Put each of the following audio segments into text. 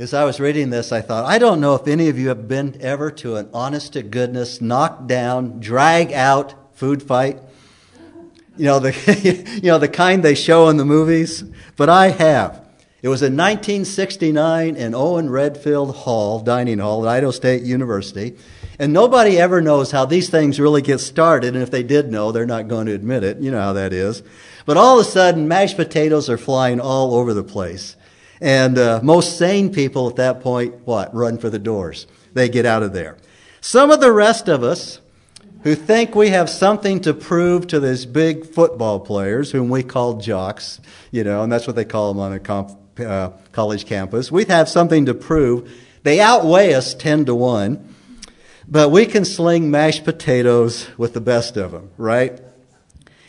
as I was reading this, I thought, I don't know if any of you have been ever to an honest to goodness, knock down, drag out food fight. You know, the, you know, the kind they show in the movies, but I have. It was in 1969 in Owen Redfield Hall, dining hall at Idaho State University. And nobody ever knows how these things really get started. And if they did know, they're not going to admit it. You know how that is. But all of a sudden, mashed potatoes are flying all over the place. And uh, most sane people at that point, what? Run for the doors. They get out of there. Some of the rest of us who think we have something to prove to these big football players, whom we call jocks, you know, and that's what they call them on a comp, uh, college campus. We have something to prove. They outweigh us 10 to 1. But we can sling mashed potatoes with the best of them, right?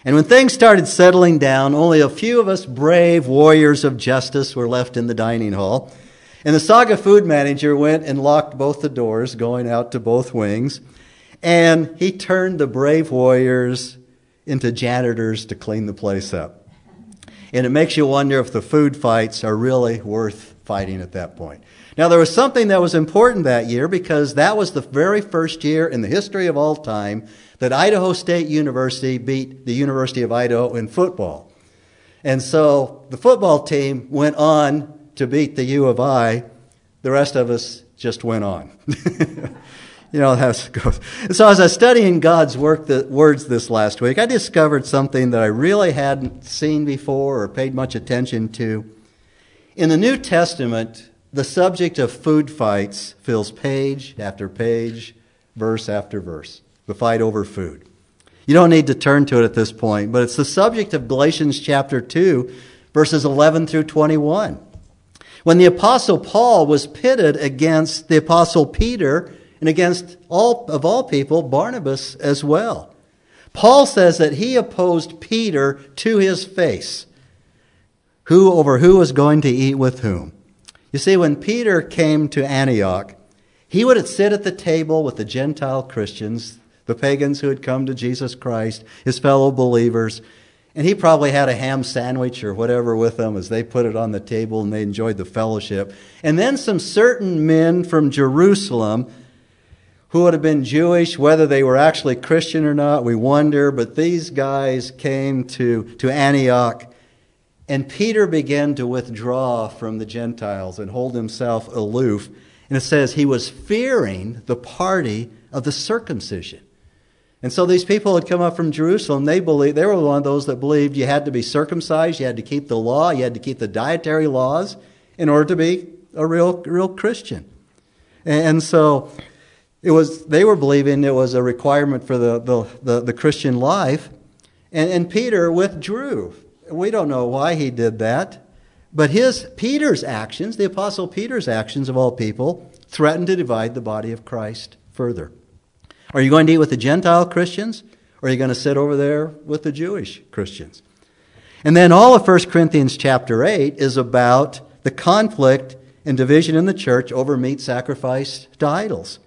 And when things started settling down, only a few of us brave warriors of justice were left in the dining hall. And the Saga food manager went and locked both the doors going out to both wings. And he turned the brave warriors into janitors to clean the place up. And it makes you wonder if the food fights are really worth fighting at that point. Now, there was something that was important that year because that was the very first year in the history of all time that Idaho State University beat the University of Idaho in football. And so the football team went on to beat the U of I. The rest of us just went on. you know it goes. So as I was studying God's work, the words this last week, I discovered something that I really hadn't seen before or paid much attention to. In the New Testament, the subject of food fights fills page after page, verse after verse. The fight over food. You don't need to turn to it at this point, but it's the subject of Galatians chapter 2, verses 11 through 21. When the apostle Paul was pitted against the apostle Peter and against all of all people Barnabas as well. Paul says that he opposed Peter to his face. Who over who was going to eat with whom? You see, when Peter came to Antioch, he would sit at the table with the Gentile Christians, the pagans who had come to Jesus Christ, his fellow believers, and he probably had a ham sandwich or whatever with them as they put it on the table and they enjoyed the fellowship. And then some certain men from Jerusalem who would have been Jewish, whether they were actually Christian or not, we wonder, but these guys came to, to Antioch and Peter began to withdraw from the Gentiles and hold himself aloof. And it says he was fearing the party of the circumcision. And so these people had come up from Jerusalem. They believed they were one of those that believed you had to be circumcised, you had to keep the law, you had to keep the dietary laws in order to be a real, real Christian. And so it was they were believing it was a requirement for the, the, the, the Christian life. And, and Peter withdrew we don't know why he did that. But his Peter's actions, the apostle Peter's actions of all people, threatened to divide the body of Christ further. Are you going to eat with the Gentile Christians? Or are you going to sit over there with the Jewish Christians? And then all of 1 Corinthians chapter 8 is about the conflict and division in the church over meat sacrificed to idols.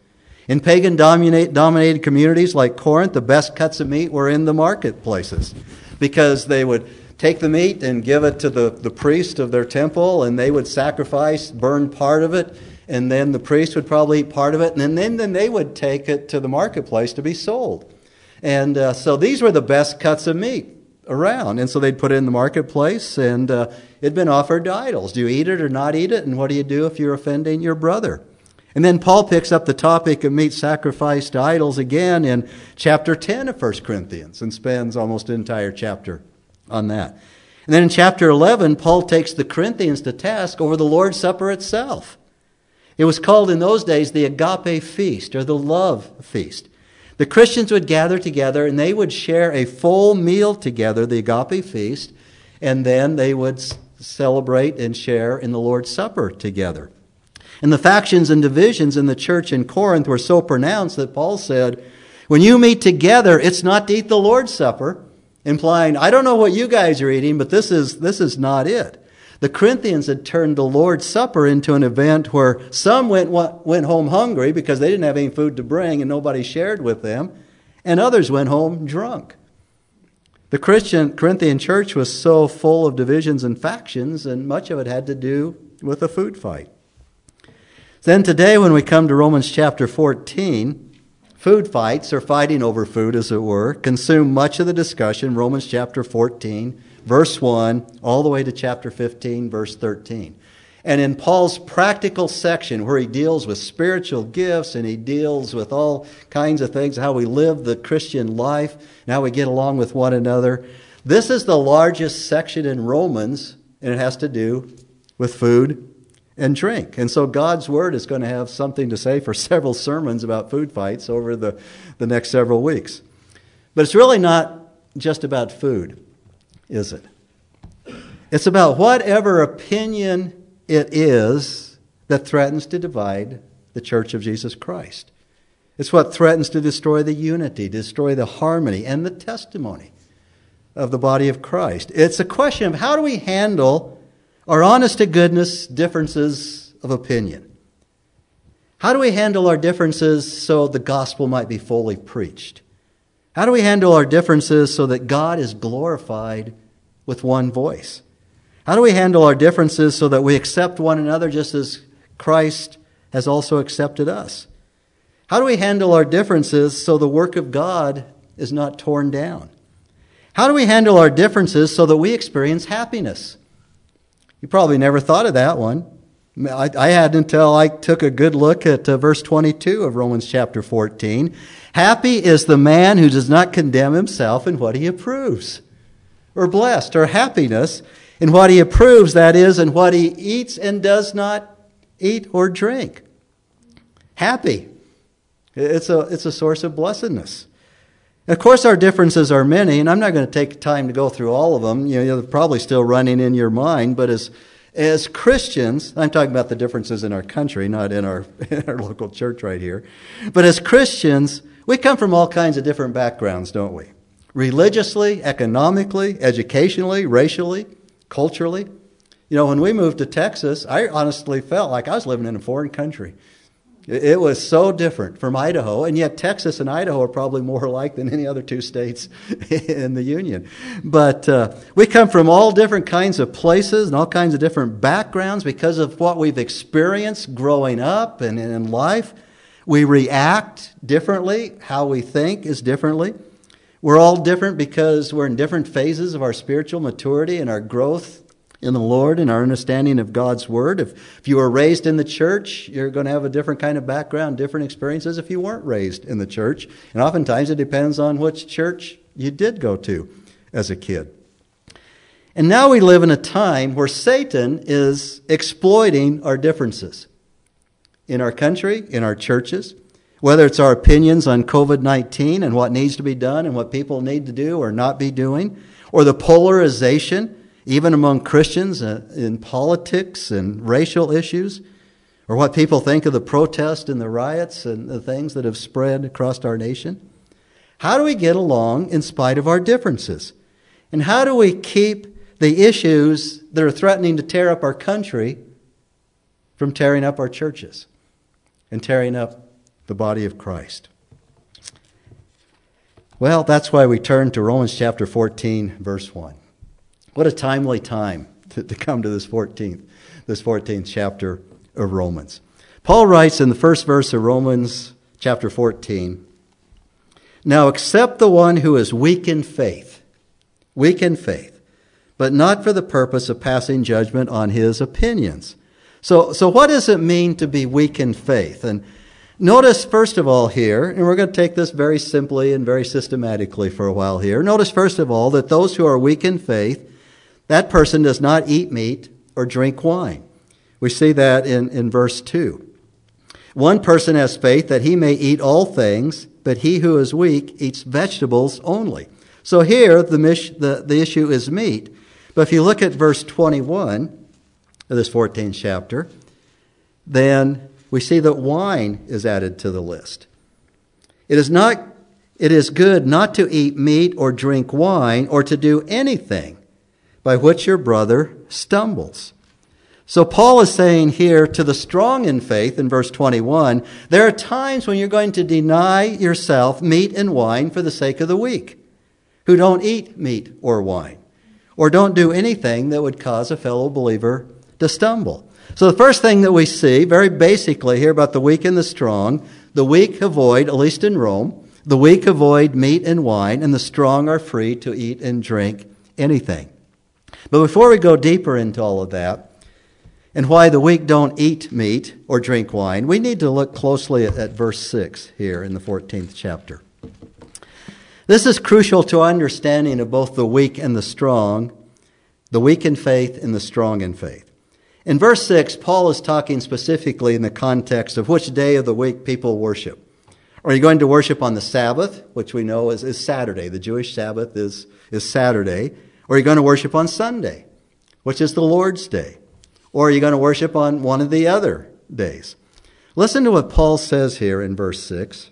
In pagan dominated communities like Corinth, the best cuts of meat were in the marketplaces because they would take the meat and give it to the, the priest of their temple, and they would sacrifice, burn part of it, and then the priest would probably eat part of it, and then, then they would take it to the marketplace to be sold. And uh, so these were the best cuts of meat around. And so they'd put it in the marketplace, and uh, it'd been offered to idols. Do you eat it or not eat it? And what do you do if you're offending your brother? And then Paul picks up the topic of meat sacrificed to idols again in chapter 10 of 1 Corinthians and spends almost an entire chapter on that. And then in chapter 11, Paul takes the Corinthians to task over the Lord's Supper itself. It was called in those days the agape feast or the love feast. The Christians would gather together and they would share a full meal together, the agape feast, and then they would celebrate and share in the Lord's Supper together. And the factions and divisions in the church in Corinth were so pronounced that Paul said, When you meet together, it's not to eat the Lord's Supper, implying, I don't know what you guys are eating, but this is, this is not it. The Corinthians had turned the Lord's Supper into an event where some went, went home hungry because they didn't have any food to bring and nobody shared with them, and others went home drunk. The Christian Corinthian church was so full of divisions and factions, and much of it had to do with a food fight. Then today, when we come to Romans chapter 14, food fights, or fighting over food, as it were, consume much of the discussion. Romans chapter 14, verse 1, all the way to chapter 15, verse 13. And in Paul's practical section, where he deals with spiritual gifts and he deals with all kinds of things, how we live the Christian life, and how we get along with one another, this is the largest section in Romans, and it has to do with food and drink. And so God's Word is going to have something to say for several sermons about food fights over the, the next several weeks. But it's really not just about food, is it? It's about whatever opinion it is that threatens to divide the church of Jesus Christ. It's what threatens to destroy the unity, destroy the harmony, and the testimony of the body of Christ. It's a question of how do we handle our honest to goodness differences of opinion? How do we handle our differences so the gospel might be fully preached? How do we handle our differences so that God is glorified with one voice? How do we handle our differences so that we accept one another just as Christ has also accepted us? How do we handle our differences so the work of God is not torn down? How do we handle our differences so that we experience happiness? You probably never thought of that one. I, I hadn't until I took a good look at uh, verse 22 of Romans chapter 14. Happy is the man who does not condemn himself in what he approves. Or blessed, or happiness in what he approves, that is, in what he eats and does not eat or drink. Happy. It's a, it's a source of blessedness. Of course, our differences are many, and I'm not going to take time to go through all of them. You know, they're probably still running in your mind, but as, as Christians, I'm talking about the differences in our country, not in our, in our local church right here. But as Christians, we come from all kinds of different backgrounds, don't we? Religiously, economically, educationally, racially, culturally. You know, when we moved to Texas, I honestly felt like I was living in a foreign country. It was so different from Idaho, and yet Texas and Idaho are probably more alike than any other two states in the Union. But uh, we come from all different kinds of places and all kinds of different backgrounds because of what we've experienced growing up and in life. We react differently, how we think is differently. We're all different because we're in different phases of our spiritual maturity and our growth in the Lord and our understanding of God's Word. If, if you were raised in the church, you're going to have a different kind of background, different experiences if you weren't raised in the church. And oftentimes it depends on which church you did go to as a kid. And now we live in a time where Satan is exploiting our differences in our country, in our churches, whether it's our opinions on COVID 19 and what needs to be done and what people need to do or not be doing, or the polarization even among Christians uh, in politics and racial issues, or what people think of the protests and the riots and the things that have spread across our nation? How do we get along in spite of our differences? And how do we keep the issues that are threatening to tear up our country from tearing up our churches and tearing up the body of Christ? Well, that's why we turn to Romans chapter 14, verse 1. What a timely time to, to come to this 14th, this 14th chapter of Romans. Paul writes in the first verse of Romans chapter 14 Now accept the one who is weak in faith, weak in faith, but not for the purpose of passing judgment on his opinions. So, so what does it mean to be weak in faith? And notice, first of all, here, and we're going to take this very simply and very systematically for a while here. Notice, first of all, that those who are weak in faith that person does not eat meat or drink wine. We see that in, in verse 2. One person has faith that he may eat all things, but he who is weak eats vegetables only. So here, the, the, the issue is meat. But if you look at verse 21 of this 14th chapter, then we see that wine is added to the list. It is not it is good not to eat meat or drink wine or to do anything by which your brother stumbles. So Paul is saying here to the strong in faith in verse 21, there are times when you're going to deny yourself meat and wine for the sake of the weak, who don't eat meat or wine, or don't do anything that would cause a fellow believer to stumble. So the first thing that we see, very basically here about the weak and the strong, the weak avoid, at least in Rome, the weak avoid meat and wine, and the strong are free to eat and drink anything. But before we go deeper into all of that, and why the weak don't eat meat or drink wine, we need to look closely at, at verse 6 here in the 14th chapter. This is crucial to understanding of both the weak and the strong, the weak in faith and the strong in faith. In verse 6, Paul is talking specifically in the context of which day of the week people worship. Are you going to worship on the Sabbath, which we know is, is Saturday? The Jewish Sabbath is, is Saturday. Or are you going to worship on Sunday, which is the Lord's Day? Or are you going to worship on one of the other days? Listen to what Paul says here in verse 6.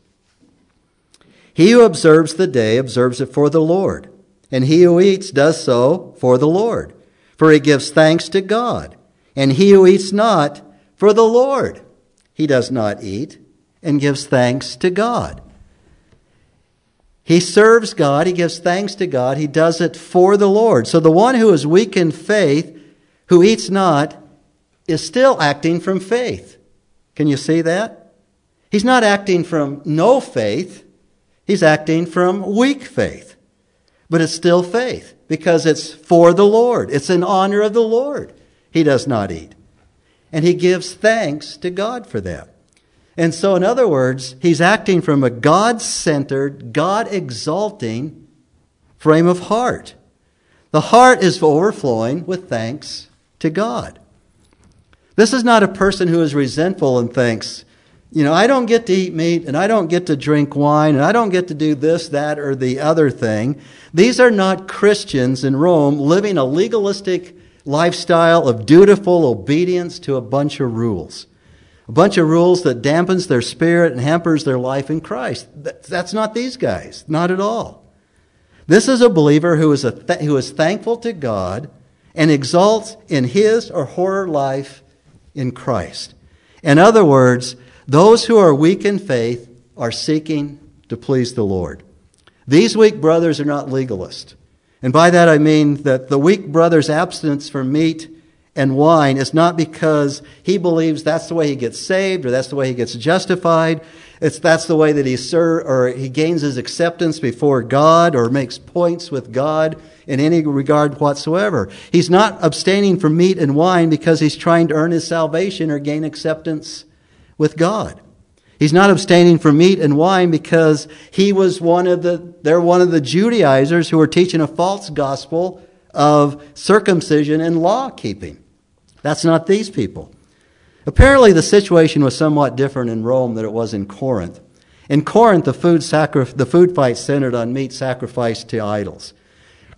He who observes the day observes it for the Lord, and he who eats does so for the Lord, for he gives thanks to God. And he who eats not for the Lord, he does not eat, and gives thanks to God. He serves God, he gives thanks to God, he does it for the Lord. So the one who is weak in faith, who eats not, is still acting from faith. Can you see that? He's not acting from no faith, he's acting from weak faith. But it's still faith because it's for the Lord, it's in honor of the Lord. He does not eat. And he gives thanks to God for that. And so, in other words, he's acting from a God centered, God exalting frame of heart. The heart is overflowing with thanks to God. This is not a person who is resentful and thinks, you know, I don't get to eat meat and I don't get to drink wine and I don't get to do this, that, or the other thing. These are not Christians in Rome living a legalistic lifestyle of dutiful obedience to a bunch of rules. A bunch of rules that dampens their spirit and hampers their life in Christ. That's not these guys, not at all. This is a believer who is, a th- who is thankful to God and exalts in his or her life in Christ. In other words, those who are weak in faith are seeking to please the Lord. These weak brothers are not legalists. And by that I mean that the weak brother's abstinence from meat and wine is not because he believes that's the way he gets saved or that's the way he gets justified. It's that's the way that he serve or he gains his acceptance before God or makes points with God in any regard whatsoever. He's not abstaining from meat and wine because he's trying to earn his salvation or gain acceptance with God. He's not abstaining from meat and wine because he was one of the they're one of the Judaizers who were teaching a false gospel of circumcision and law keeping. That's not these people. Apparently, the situation was somewhat different in Rome than it was in Corinth. In Corinth, the food, sacri- the food fight centered on meat sacrificed to idols.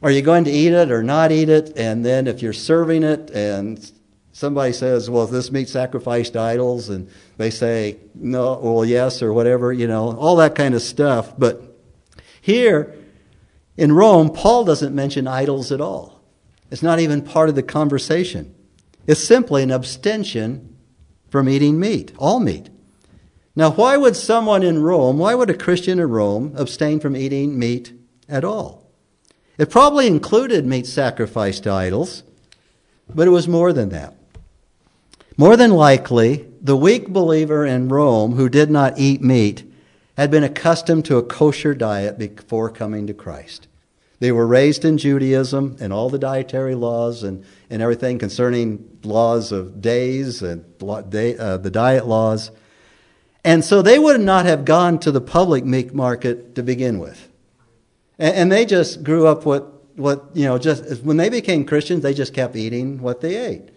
Are you going to eat it or not eat it? And then if you're serving it and somebody says, well, is this meat sacrificed to idols? And they say, no, well, yes, or whatever, you know, all that kind of stuff. But here in Rome, Paul doesn't mention idols at all. It's not even part of the conversation. It's simply an abstention from eating meat, all meat. Now, why would someone in Rome, why would a Christian in Rome abstain from eating meat at all? It probably included meat sacrificed to idols, but it was more than that. More than likely, the weak believer in Rome who did not eat meat had been accustomed to a kosher diet before coming to Christ. They were raised in Judaism and all the dietary laws and, and everything concerning laws of days and day, uh, the diet laws. And so they would not have gone to the public meat market to begin with. And, and they just grew up with what, you know, just when they became Christians, they just kept eating what they ate.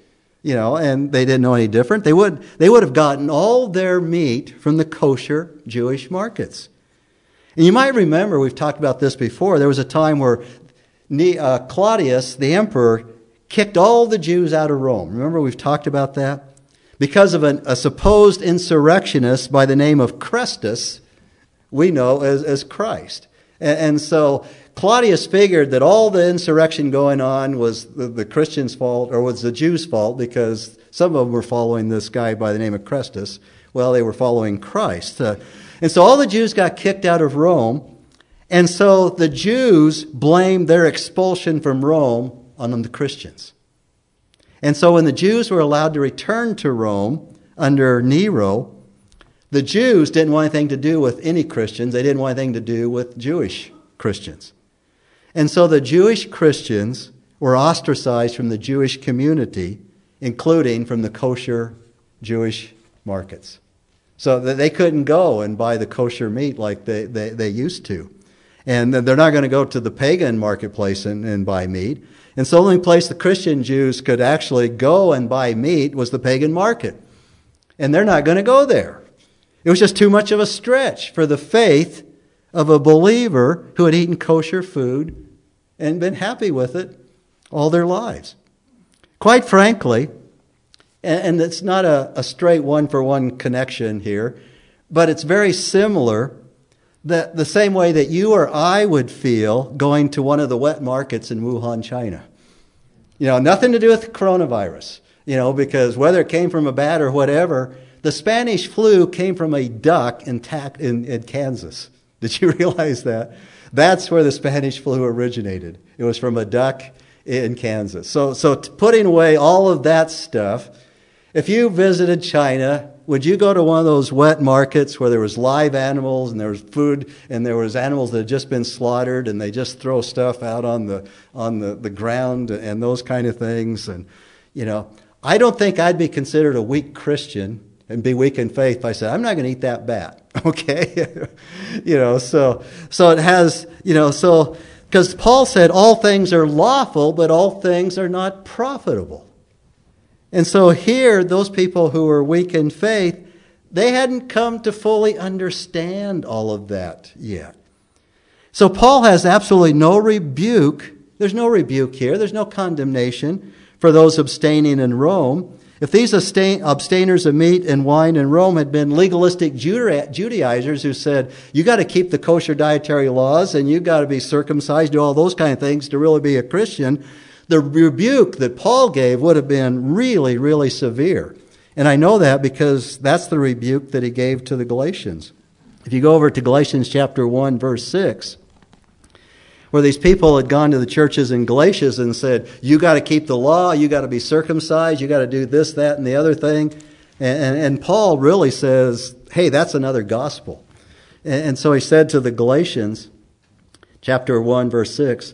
You know, and they didn't know any different. They would, they would have gotten all their meat from the kosher Jewish markets. And you might remember, we've talked about this before, there was a time where uh, Claudius, the emperor, kicked all the Jews out of Rome. Remember, we've talked about that? Because of an, a supposed insurrectionist by the name of Chrestus, we know as, as Christ. And, and so Claudius figured that all the insurrection going on was the, the, Christians' fault or was the Jews' fault because some of them were following this guy by the name of Chrestus. Well, they were following Christ. Uh, and so all the Jews got kicked out of Rome. And so the Jews blamed their expulsion from Rome on the Christians. And so when the Jews were allowed to return to Rome under Nero, the Jews didn't want anything to do with any Christians. They didn't want anything to do with Jewish Christians. And so the Jewish Christians were ostracized from the Jewish community, including from the kosher Jewish markets. So they couldn't go and buy the kosher meat like they, they, they used to. And they're not going to go to the pagan marketplace and, and buy meat. And so the only place the Christian Jews could actually go and buy meat was the pagan market. And they're not going to go there. It was just too much of a stretch for the faith of a believer who had eaten kosher food and been happy with it all their lives. Quite frankly, and it's not a, a straight one for one connection here, but it's very similar the, the same way that you or I would feel going to one of the wet markets in Wuhan, China. You know, nothing to do with coronavirus, you know, because whether it came from a bat or whatever, the Spanish flu came from a duck in, in, in Kansas. Did you realize that? That's where the Spanish flu originated. It was from a duck in Kansas. So, so putting away all of that stuff, if you visited China, would you go to one of those wet markets where there was live animals and there was food and there was animals that had just been slaughtered and they just throw stuff out on the on the, the ground and those kind of things? And you know I don't think I'd be considered a weak Christian and be weak in faith if I said I'm not going to eat that bat. Okay? You know so so it has you know so because Paul said all things are lawful but all things are not profitable and so here, those people who were weak in faith, they hadn't come to fully understand all of that yet. So Paul has absolutely no rebuke. There's no rebuke here. There's no condemnation for those abstaining in Rome. If these abstainers of meat and wine in Rome had been legalistic Judaizers who said, you got to keep the kosher dietary laws and you got to be circumcised, do all those kind of things to really be a Christian, the rebuke that Paul gave would have been really, really severe. And I know that because that's the rebuke that he gave to the Galatians. If you go over to Galatians chapter 1, verse 6, where these people had gone to the churches in Galatia and said, You got to keep the law, you got to be circumcised, you got to do this, that, and the other thing. And, and, and, Paul really says, Hey, that's another gospel. And, and so he said to the Galatians, chapter 1, verse 6,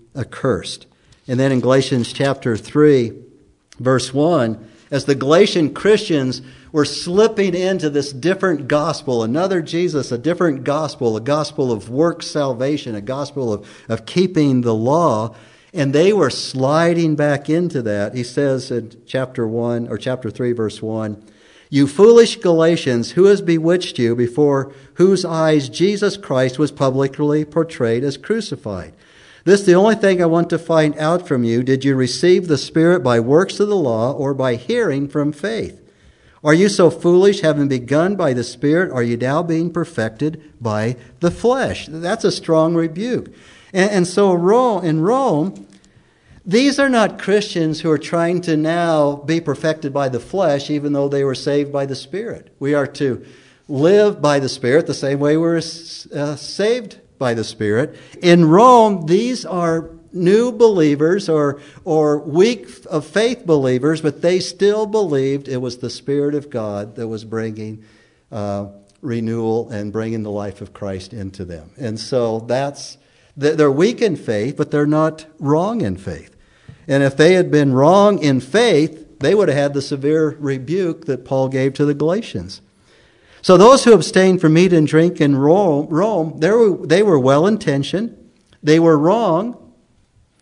accursed. And then in Galatians chapter 3, verse 1, as the Galatian Christians were slipping into this different gospel, another Jesus, a different gospel, a gospel of work salvation, a gospel of, of keeping the law, and they were sliding back into that. He says in chapter 1 or chapter 3, verse 1, You foolish Galatians, who has bewitched you before whose eyes Jesus Christ was publicly portrayed as crucified? This is the only thing I want to find out from you. Did you receive the Spirit by works of the law or by hearing from faith? Are you so foolish, having begun by the Spirit, are you now being perfected by the flesh? That's a strong rebuke. And, and so Rome, in Rome, these are not Christians who are trying to now be perfected by the flesh, even though they were saved by the Spirit. We are to live by the Spirit the same way we're uh, saved by the Spirit. In Rome, these are new believers or, or weak of faith believers, but they still believed it was the Spirit of God that was bringing uh, renewal and bringing the life of Christ into them. And so that's, they're weak in faith, but they're not wrong in faith. And if they had been wrong in faith, they would have had the severe rebuke that Paul gave to the Galatians. So those who abstained from meat and drink in Rome, Rome they were, they were well intentioned, they were wrong,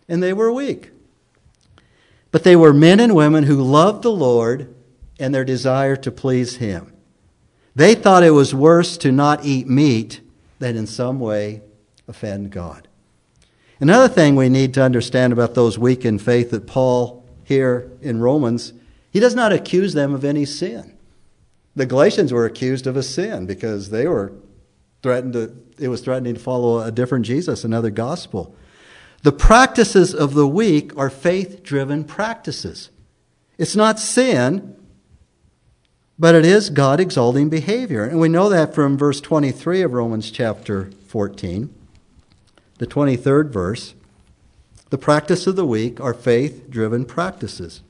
and they were weak. But they were men and women who loved the Lord and their desire to please Him. They thought it was worse to not eat meat than in some way offend God. Another thing we need to understand about those weak in faith that Paul here in Romans He does not accuse them of any sin. The Galatians were accused of a sin because they were threatened to, it was threatening to follow a different Jesus, another gospel. The practices of the weak are faith driven practices. It's not sin, but it is God exalting behavior. And we know that from verse 23 of Romans chapter 14, the 23rd verse. The practice of the weak are faith driven practices.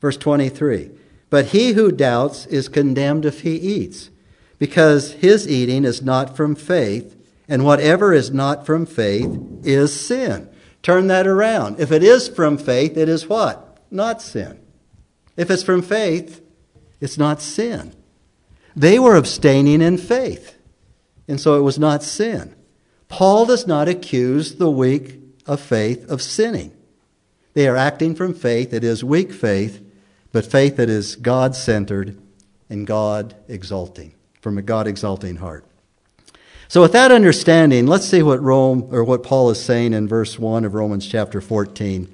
Verse 23 But he who doubts is condemned if he eats, because his eating is not from faith, and whatever is not from faith is sin. Turn that around. If it is from faith, it is what? Not sin. If it's from faith, it's not sin. They were abstaining in faith, and so it was not sin. Paul does not accuse the weak of faith of sinning. They are acting from faith. It is weak faith, but faith that is God centered and God exalting, from a God exalting heart. So with that understanding, let's see what Rome or what Paul is saying in verse 1 of Romans chapter 14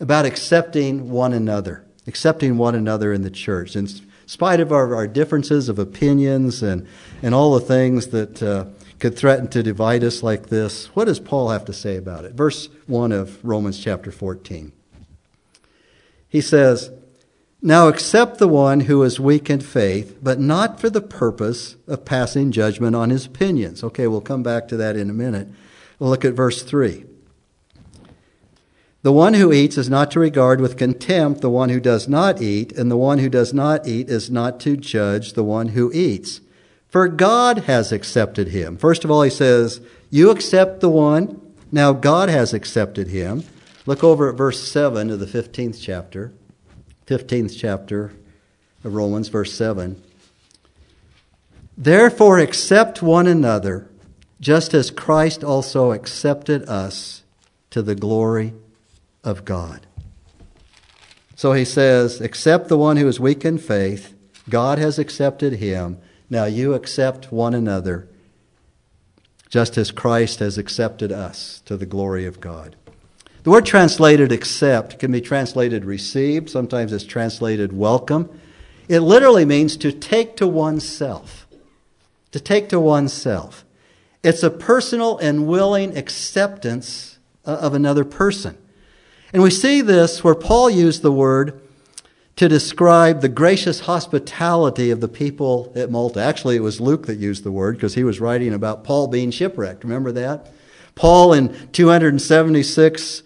about accepting one another, accepting one another in the church. In spite of our, our differences of opinions and, and all the things that uh, could threaten to divide us like this, what does Paul have to say about it? Verse 1 of Romans chapter 14. He says, Now accept the one who is weak in faith, but not for the purpose of passing judgment on his opinions. Okay, we'll come back to that in a minute. We'll look at verse 3. The one who eats is not to regard with contempt the one who does not eat, and the one who does not eat is not to judge the one who eats for God has accepted him. First of all, he says, You accept the one, now God has accepted him. Look over at verse 7 of the 15th chapter. 15th chapter of Romans, verse 7. Therefore, accept one another, just as Christ also accepted us to the glory of God. So he says, Accept the one who is weak in faith. God has accepted him. Now you accept one another just as Christ has accepted us to the glory of God. The word translated accept can be translated received, sometimes it's translated welcome. It literally means to take to oneself. To take to oneself. It's a personal and willing acceptance uh, of another person. And we see this where Paul used the word to describe the gracious hospitality of the people at Malta. Actually, it was Luke that used the word because he was writing about Paul being shipwrecked. Remember that? Paul in 276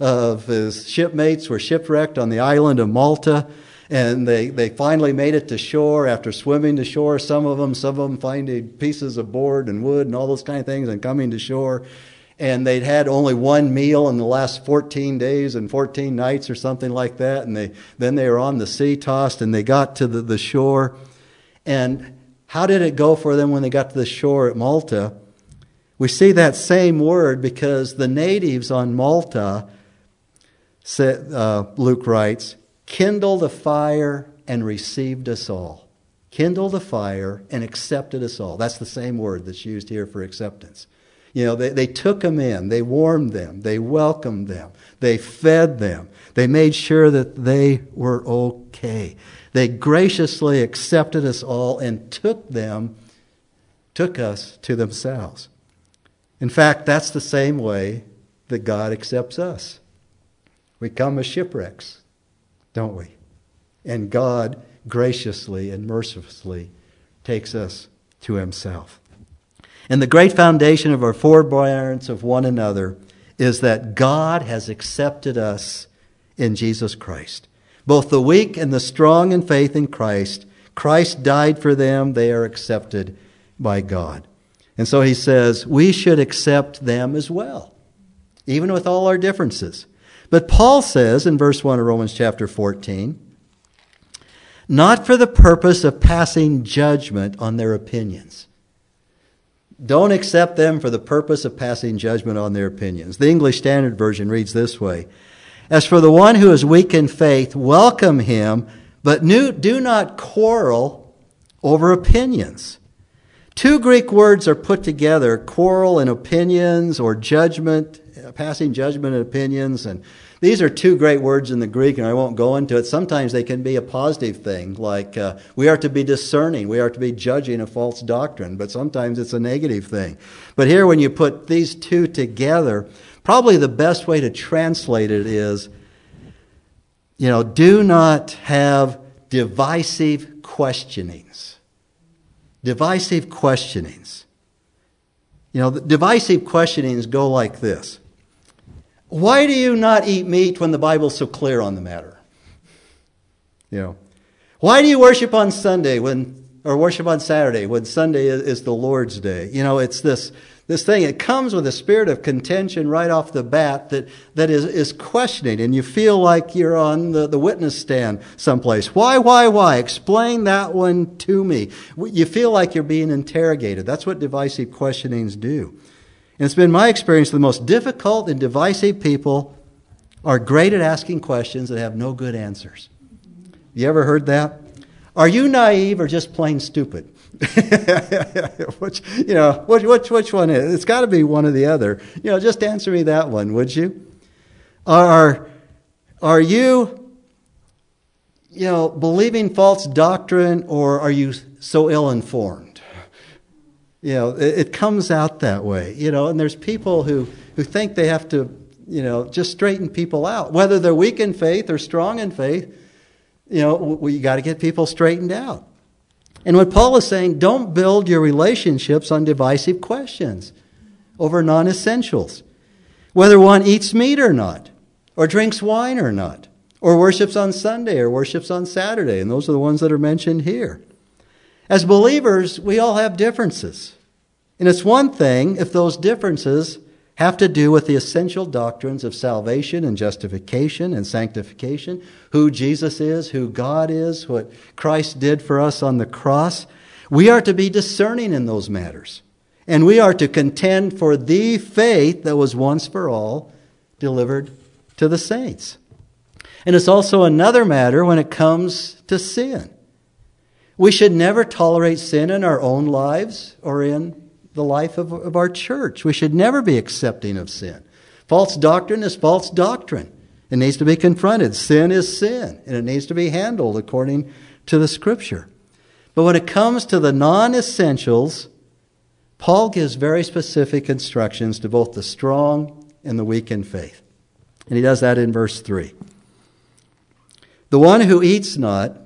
of his shipmates were shipwrecked on the island of Malta. And they, they finally made it to shore after swimming to shore. Some of them, some of them finding pieces of board and wood and all those kind of things and coming to shore and they'd had only one meal in the last 14 days and 14 nights or something like that and they then they were on the sea tossed and they got to the, the shore and how did it go for them when they got to the shore at malta we see that same word because the natives on malta said, uh, luke writes kindled a fire and received us all. Kindled a fire and accepted us all. That's the same word that's used here for acceptance. You know, they, they took them in, they warmed them, they welcomed them, they fed them, they made sure that they were okay. They graciously accepted us all and took them, took us to themselves. In fact, that's the same way that God accepts us. We come as shipwrecks, don't we? And God graciously and mercifully takes us to Himself. And the great foundation of our forbearance of one another is that God has accepted us in Jesus Christ. Both the weak and the strong in faith in Christ, Christ died for them, they are accepted by God. And so he says, we should accept them as well, even with all our differences. But Paul says in verse 1 of Romans chapter 14, not for the purpose of passing judgment on their opinions. Don't accept them for the purpose of passing judgment on their opinions. The English Standard Version reads this way As for the one who is weak in faith, welcome him, but do not quarrel over opinions. Two Greek words are put together quarrel and opinions or judgment passing judgment and opinions. And these are two great words in the Greek, and I won't go into it. Sometimes they can be a positive thing, like uh, we are to be discerning, we are to be judging a false doctrine, but sometimes it's a negative thing. But here, when you put these two together, probably the best way to translate it is, you know, do not have divisive questionings. Divisive questionings. You know, divisive questionings go like this Why do you not eat meat when the Bible's so clear on the matter? You know, why do you worship on Sunday when, or worship on Saturday when Sunday is, is the Lord's day? You know, it's this this thing, it comes with a spirit of contention right off the bat that, that is, is questioning, and you feel like you're on the, the witness stand someplace. Why, why, why? Explain that one to me. You feel like you're being interrogated. That's what divisive questionings do. And it's been my experience the most difficult and divisive people are great at asking questions that have no good answers. You ever heard that? Are you naive or just plain stupid? which you know which which which one is? It's got to be one or the other. You know, just answer me that one, would you? Are are you you know believing false doctrine, or are you so ill informed? You know, it, it comes out that way. You know, and there's people who who think they have to you know just straighten people out, whether they're weak in faith or strong in faith. You know, we got to get people straightened out. And what Paul is saying, don't build your relationships on divisive questions over non essentials. Whether one eats meat or not, or drinks wine or not, or worships on Sunday or worships on Saturday. And those are the ones that are mentioned here. As believers, we all have differences. And it's one thing if those differences have to do with the essential doctrines of salvation and justification and sanctification, who Jesus is, who God is, what Christ did for us on the cross. We are to be discerning in those matters. And we are to contend for the faith that was once for all delivered to the saints. And it's also another matter when it comes to sin. We should never tolerate sin in our own lives or in the life of, of our church. We should never be accepting of sin. False doctrine is false doctrine. It needs to be confronted. Sin is sin, and it needs to be handled according to the scripture. But when it comes to the non essentials, Paul gives very specific instructions to both the strong and the weak in faith. And he does that in verse 3. The one who eats not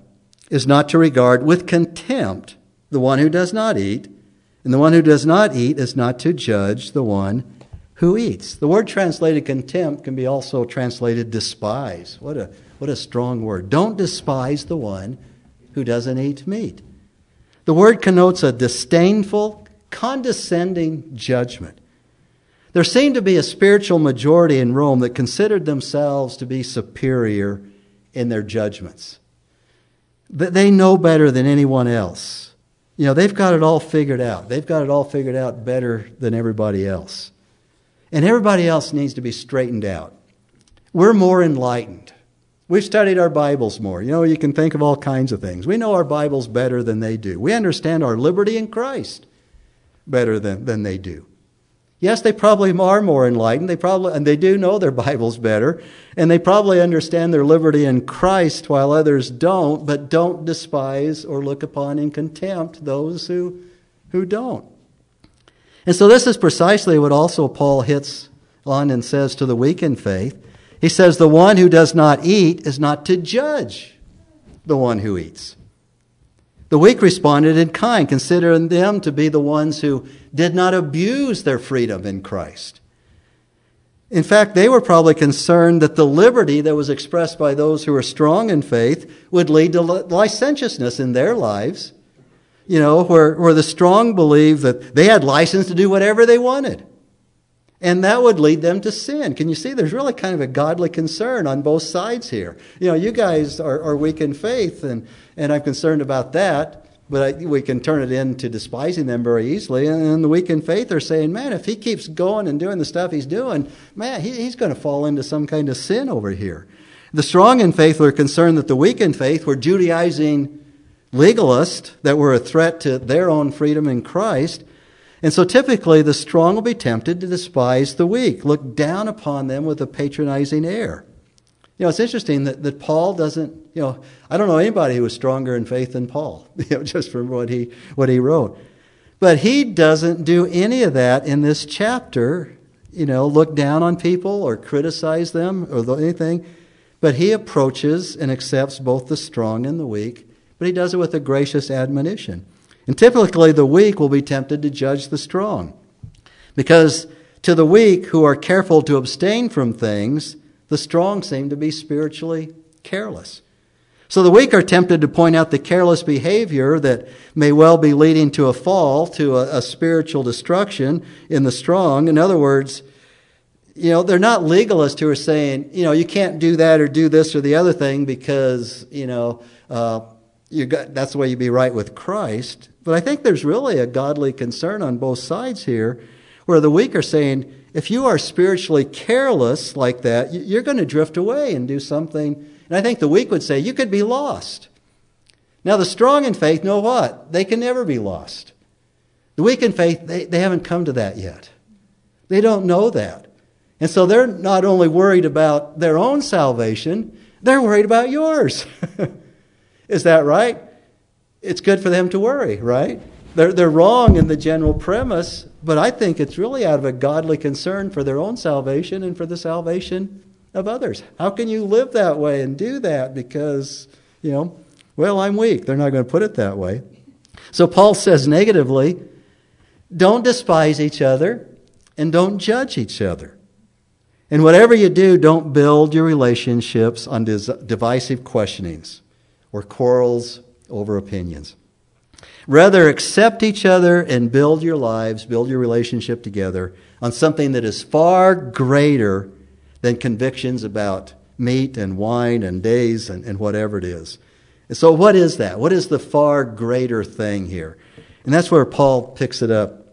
is not to regard with contempt the one who does not eat, and the one who does not eat is not to judge the one who eats. The word translated contempt can be also translated despise. What a, what a strong word. Don't despise the one who doesn't eat meat. The word connotes a disdainful, condescending judgment. There seemed to be a spiritual majority in Rome that considered themselves to be superior in their judgments. That they know better than anyone else. You know, they've got it all figured out. They've got it all figured out better than everybody else. And everybody else needs to be straightened out. We're more enlightened. We've studied our Bibles more. You know, you can think of all kinds of things. We know our Bibles better than they do. We understand our liberty in Christ better than, than they do. Yes, they probably are more enlightened. They probably, and they do know their Bibles better, and they probably understand their liberty in Christ while others don't, but don't despise or look upon in contempt those who, who don't. And so this is precisely what also Paul hits on and says to the weak in faith. He says, The one who does not eat is not to judge the one who eats. The weak responded in kind, considering them to be the ones who did not abuse their freedom in Christ. In fact, they were probably concerned that the liberty that was expressed by those who were strong in faith would lead to licentiousness in their lives. You know, where, where the strong believed that they had license to do whatever they wanted. And that would lead them to sin. Can you see? There's really kind of a godly concern on both sides here. You know, you guys are, are weak in faith, and, and I'm concerned about that, but I, we can turn it into despising them very easily. And, and the weak in faith are saying, man, if he keeps going and doing the stuff he's doing, man, he, he's going to fall into some kind of sin over here. The strong in faith were concerned that the weak in faith were Judaizing legalists that were a threat to their own freedom in Christ And so typically the strong will be tempted to despise the weak, look down upon them with a patronizing air. You know, it's interesting that, that Paul doesn't, you know, I don't know anybody who was stronger in faith than Paul, you know, just from what he, what he wrote. But he doesn't do any of that in this chapter, you know, look down on people or criticize them or anything. But he approaches and accepts both the strong and the weak, but he does it with a gracious admonition. And typically, the weak will be tempted to judge the strong. Because to the weak who are careful to abstain from things, the strong seem to be spiritually careless. So the weak are tempted to point out the careless behavior that may well be leading to a fall, to a, a, spiritual destruction in the strong. In other words, you know, they're not legalists who are saying, you know, you can't do that or do this or the other thing because, you know, uh, you got, that's the way you be right with Christ. But I think there's really a godly concern on both sides here, where the weak are saying, if you are spiritually careless like that, you're going to drift away and do something. And I think the weak would say, you could be lost. Now, the strong in faith know what? They can never be lost. The weak in faith, they, they haven't come to that yet. They don't know that. And so they're not only worried about their own salvation, they're worried about yours. Is that right? it's good for them to worry, right? They're, they're wrong in the general premise, but I think it's really out of a godly concern for their own salvation and for the salvation of others. How can you live that way and do that because, you know, well, I'm weak? They're not going to put it that way. So Paul says negatively, don't despise each other and don't judge each other. And whatever you do, don't build your relationships on divisive questionings or quarrels over opinions. Rather, accept each other and build your lives, build your relationship together on something that is far greater than convictions about meat and wine and days and, and whatever it is. And so, what is that? What is the far greater thing here? And that's where Paul picks it up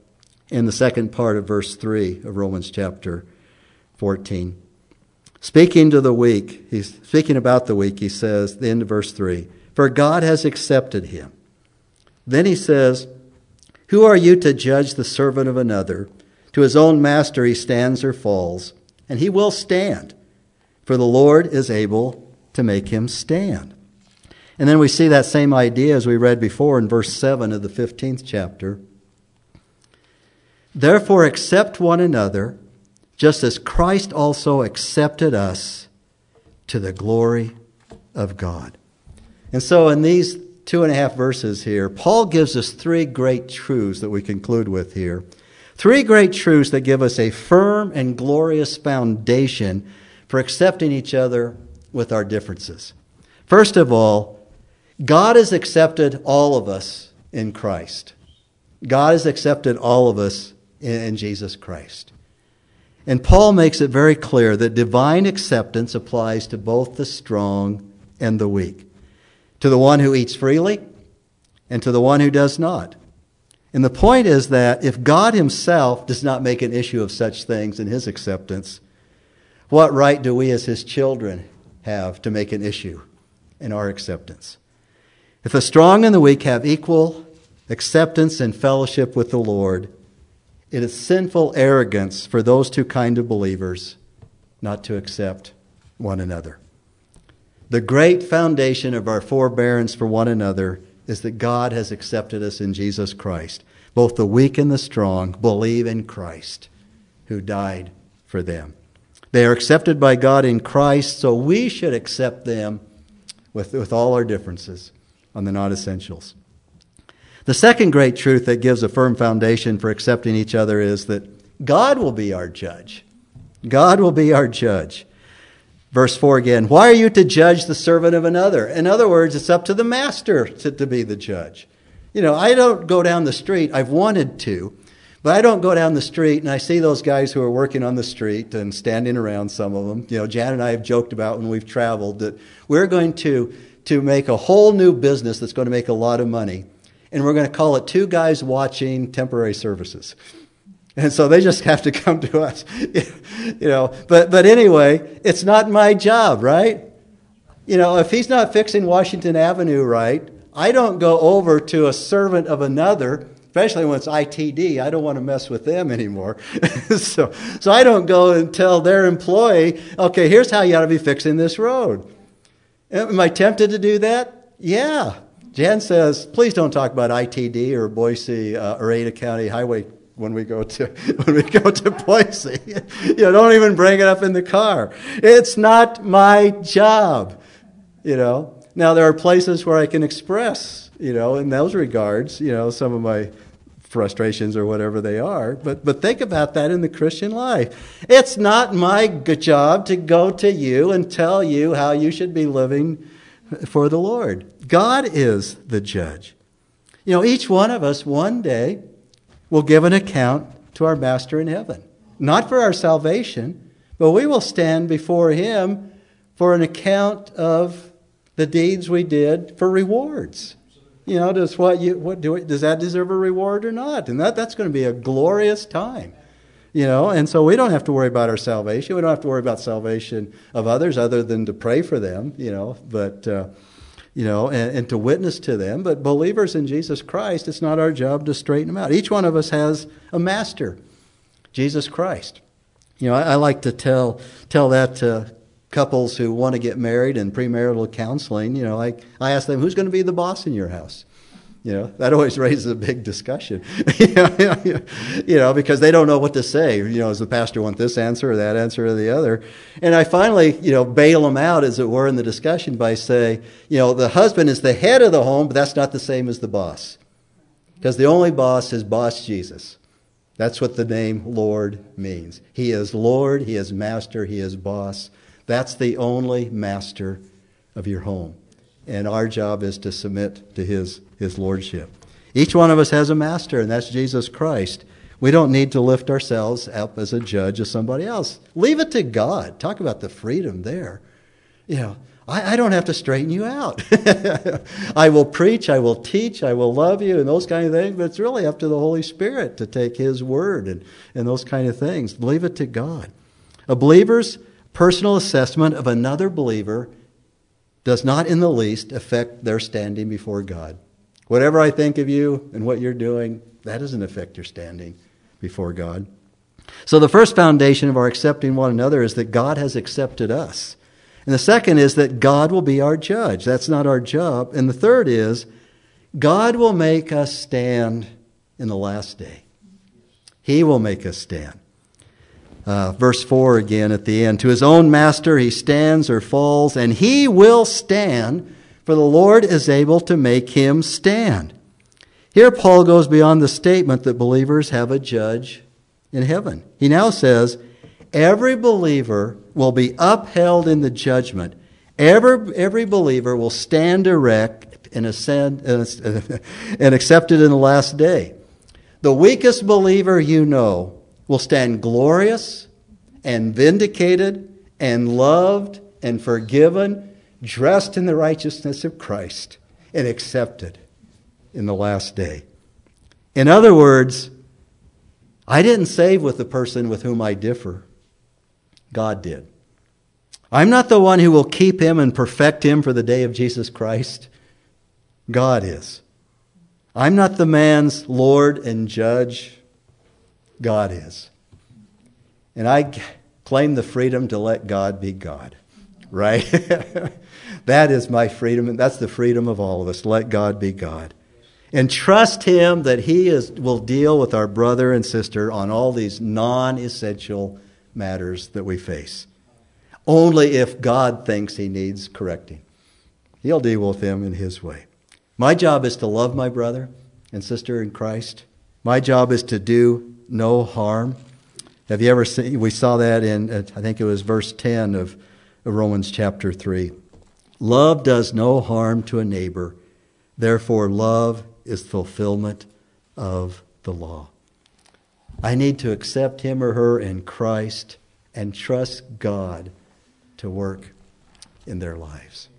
in the second part of verse 3 of Romans chapter 14. Speaking to the weak, he's speaking about the weak, he says, the end of verse 3 for God has accepted him. Then he says, Who are you to judge the servant of another? To his own master he stands or falls, and he will stand, for the Lord is able to make him stand. And then we see that same idea as we read before in verse 7 of the 15th chapter. Therefore, accept one another, just as Christ also accepted us to the glory of God. And so, in these two and a half verses here, Paul gives us three great truths that we conclude with here. Three great truths that give us a firm and glorious foundation for accepting each other with our differences. First of all, God has accepted all of us in Christ. God has accepted all of us in Jesus Christ. And Paul makes it very clear that divine acceptance applies to both the strong and the weak to the one who eats freely and to the one who does not. And the point is that if God Himself does not make an issue of such things in His acceptance, what right do we as His children have to make an issue in our acceptance? If the strong and the weak have equal acceptance and fellowship with the Lord, it is sinful arrogance for those two kind of believers not to accept one another. The great foundation of our forbearance for one another is that God has accepted us in Jesus Christ. Both the weak and the strong believe in Christ who died for them. They are accepted by God in Christ, so we should accept them with, with all our differences on the non essentials. The second great truth that gives a firm foundation for accepting each other is that God will be our judge. God will be our judge. Verse 4 again, why are you to judge the servant of another? In other words, it's up to the master to, to be the judge. You know, I don't go down the street, I've wanted to, but I don't go down the street and I see those guys who are working on the street and standing around, some of them. You know, Jan and I have joked about when we've traveled that we're going to, to make a whole new business that's going to make a lot of money. And we're going to call it Two Guys Watching Temporary Services. And so they just have to come to us, you know. But, but anyway, it's not my job, right? You know, if he's not fixing Washington Avenue right, I don't go over to a servant of another especially when it's ITD. I don't want to mess with them anymore. so, so I don't go and tell their employee, okay, here's how you ought to be fixing this road. Am I tempted to do that? Yeah. Jan says, please don't talk about ITD or Boise uh, or Ada County Highway when we go to when we go to Boise. you know, don't even bring it up in the car. It's not my job. You know. Now there are places where I can express, you know, in those regards, you know, some of my frustrations or whatever they are. But but think about that in the Christian life. It's not my job to go to you and tell you how you should be living for the Lord. God is the judge. You know, each one of us one day will give an account to our Master in heaven. Not for our salvation, but we will stand before Him for an account of the deeds we did for rewards. You know, does what you what do it, does that deserve a reward or not? And that that's going to be a glorious time. You know, and so we don't have to worry about our salvation. We don't have to worry about salvation of others other than to pray for them, you know, but uh, you know, and, and, to witness to them. But believers in Jesus Christ, it's not our job to straighten them out. Each one of us has a master, Jesus Christ. You know, I, I like to tell tell that to couples who want to get married and premarital counseling. You know, like I ask them, who's going to be the boss in your house? You know, that always raises a big discussion. you know, because they don't know what to say. You know, does the pastor want this answer or that answer or the other? And I finally, you know, bail them out, as it were, in the discussion by saying, you know, the husband is the head of the home, but that's not the same as the boss. Because the only boss is boss Jesus. That's what the name Lord means. He is Lord, He is Master, He is boss. That's the only master of your home. And our job is to submit to His his lordship. Each one of us has a master, and that's Jesus Christ. We don't need to lift ourselves up as a judge of somebody else. Leave it to God. Talk about the freedom there. You know, I, I don't have to straighten you out. I will preach, I will teach, I will love you, and those kind of things, but it's really up to the Holy Spirit to take His word and, and those kind of things. Leave it to God. A believer's personal assessment of another believer does not in the least affect their standing before God. Whatever I think of you and what you're doing, that doesn't affect your standing before God. So the first foundation of our accepting one another is that God has accepted us. And the second is that God will be our judge. That's not our job. And the third is God will make us stand in the last day. He will make us stand. Uh, verse 4 again at the end. To his own master he stands or falls, and he will stand for the Lord is able to make him stand. Here, Paul goes beyond the statement that believers have a judge in heaven. He now says, Every believer will be upheld in the judgment. Every, every believer will stand erect and, ascend, and accepted in the last day. The weakest believer you know will stand glorious and vindicated and loved and forgiven dressed in the righteousness of Christ, and accepted in the last day. In other words, I didn't save with the person with whom I differ. God did. I'm not the one who will keep him and perfect him for the day of Jesus Christ. God is. I'm not the man's Lord and judge. God is. And I claim the freedom to let God be God. Right? That is my freedom, and that's the freedom of all of us. Let God be God. And trust Him that He is, will deal with our brother and sister on all these non essential matters that we face. Only if God thinks He needs correcting. He'll deal with them in His way. My job is to love my brother and sister in Christ. My job is to do no harm. Have you ever seen, we saw that in, I think it was verse 10 of Romans chapter 3. Love does no harm to a neighbor. Therefore, love is fulfillment of the law. I need to accept him or her in Christ and trust God to work in their lives.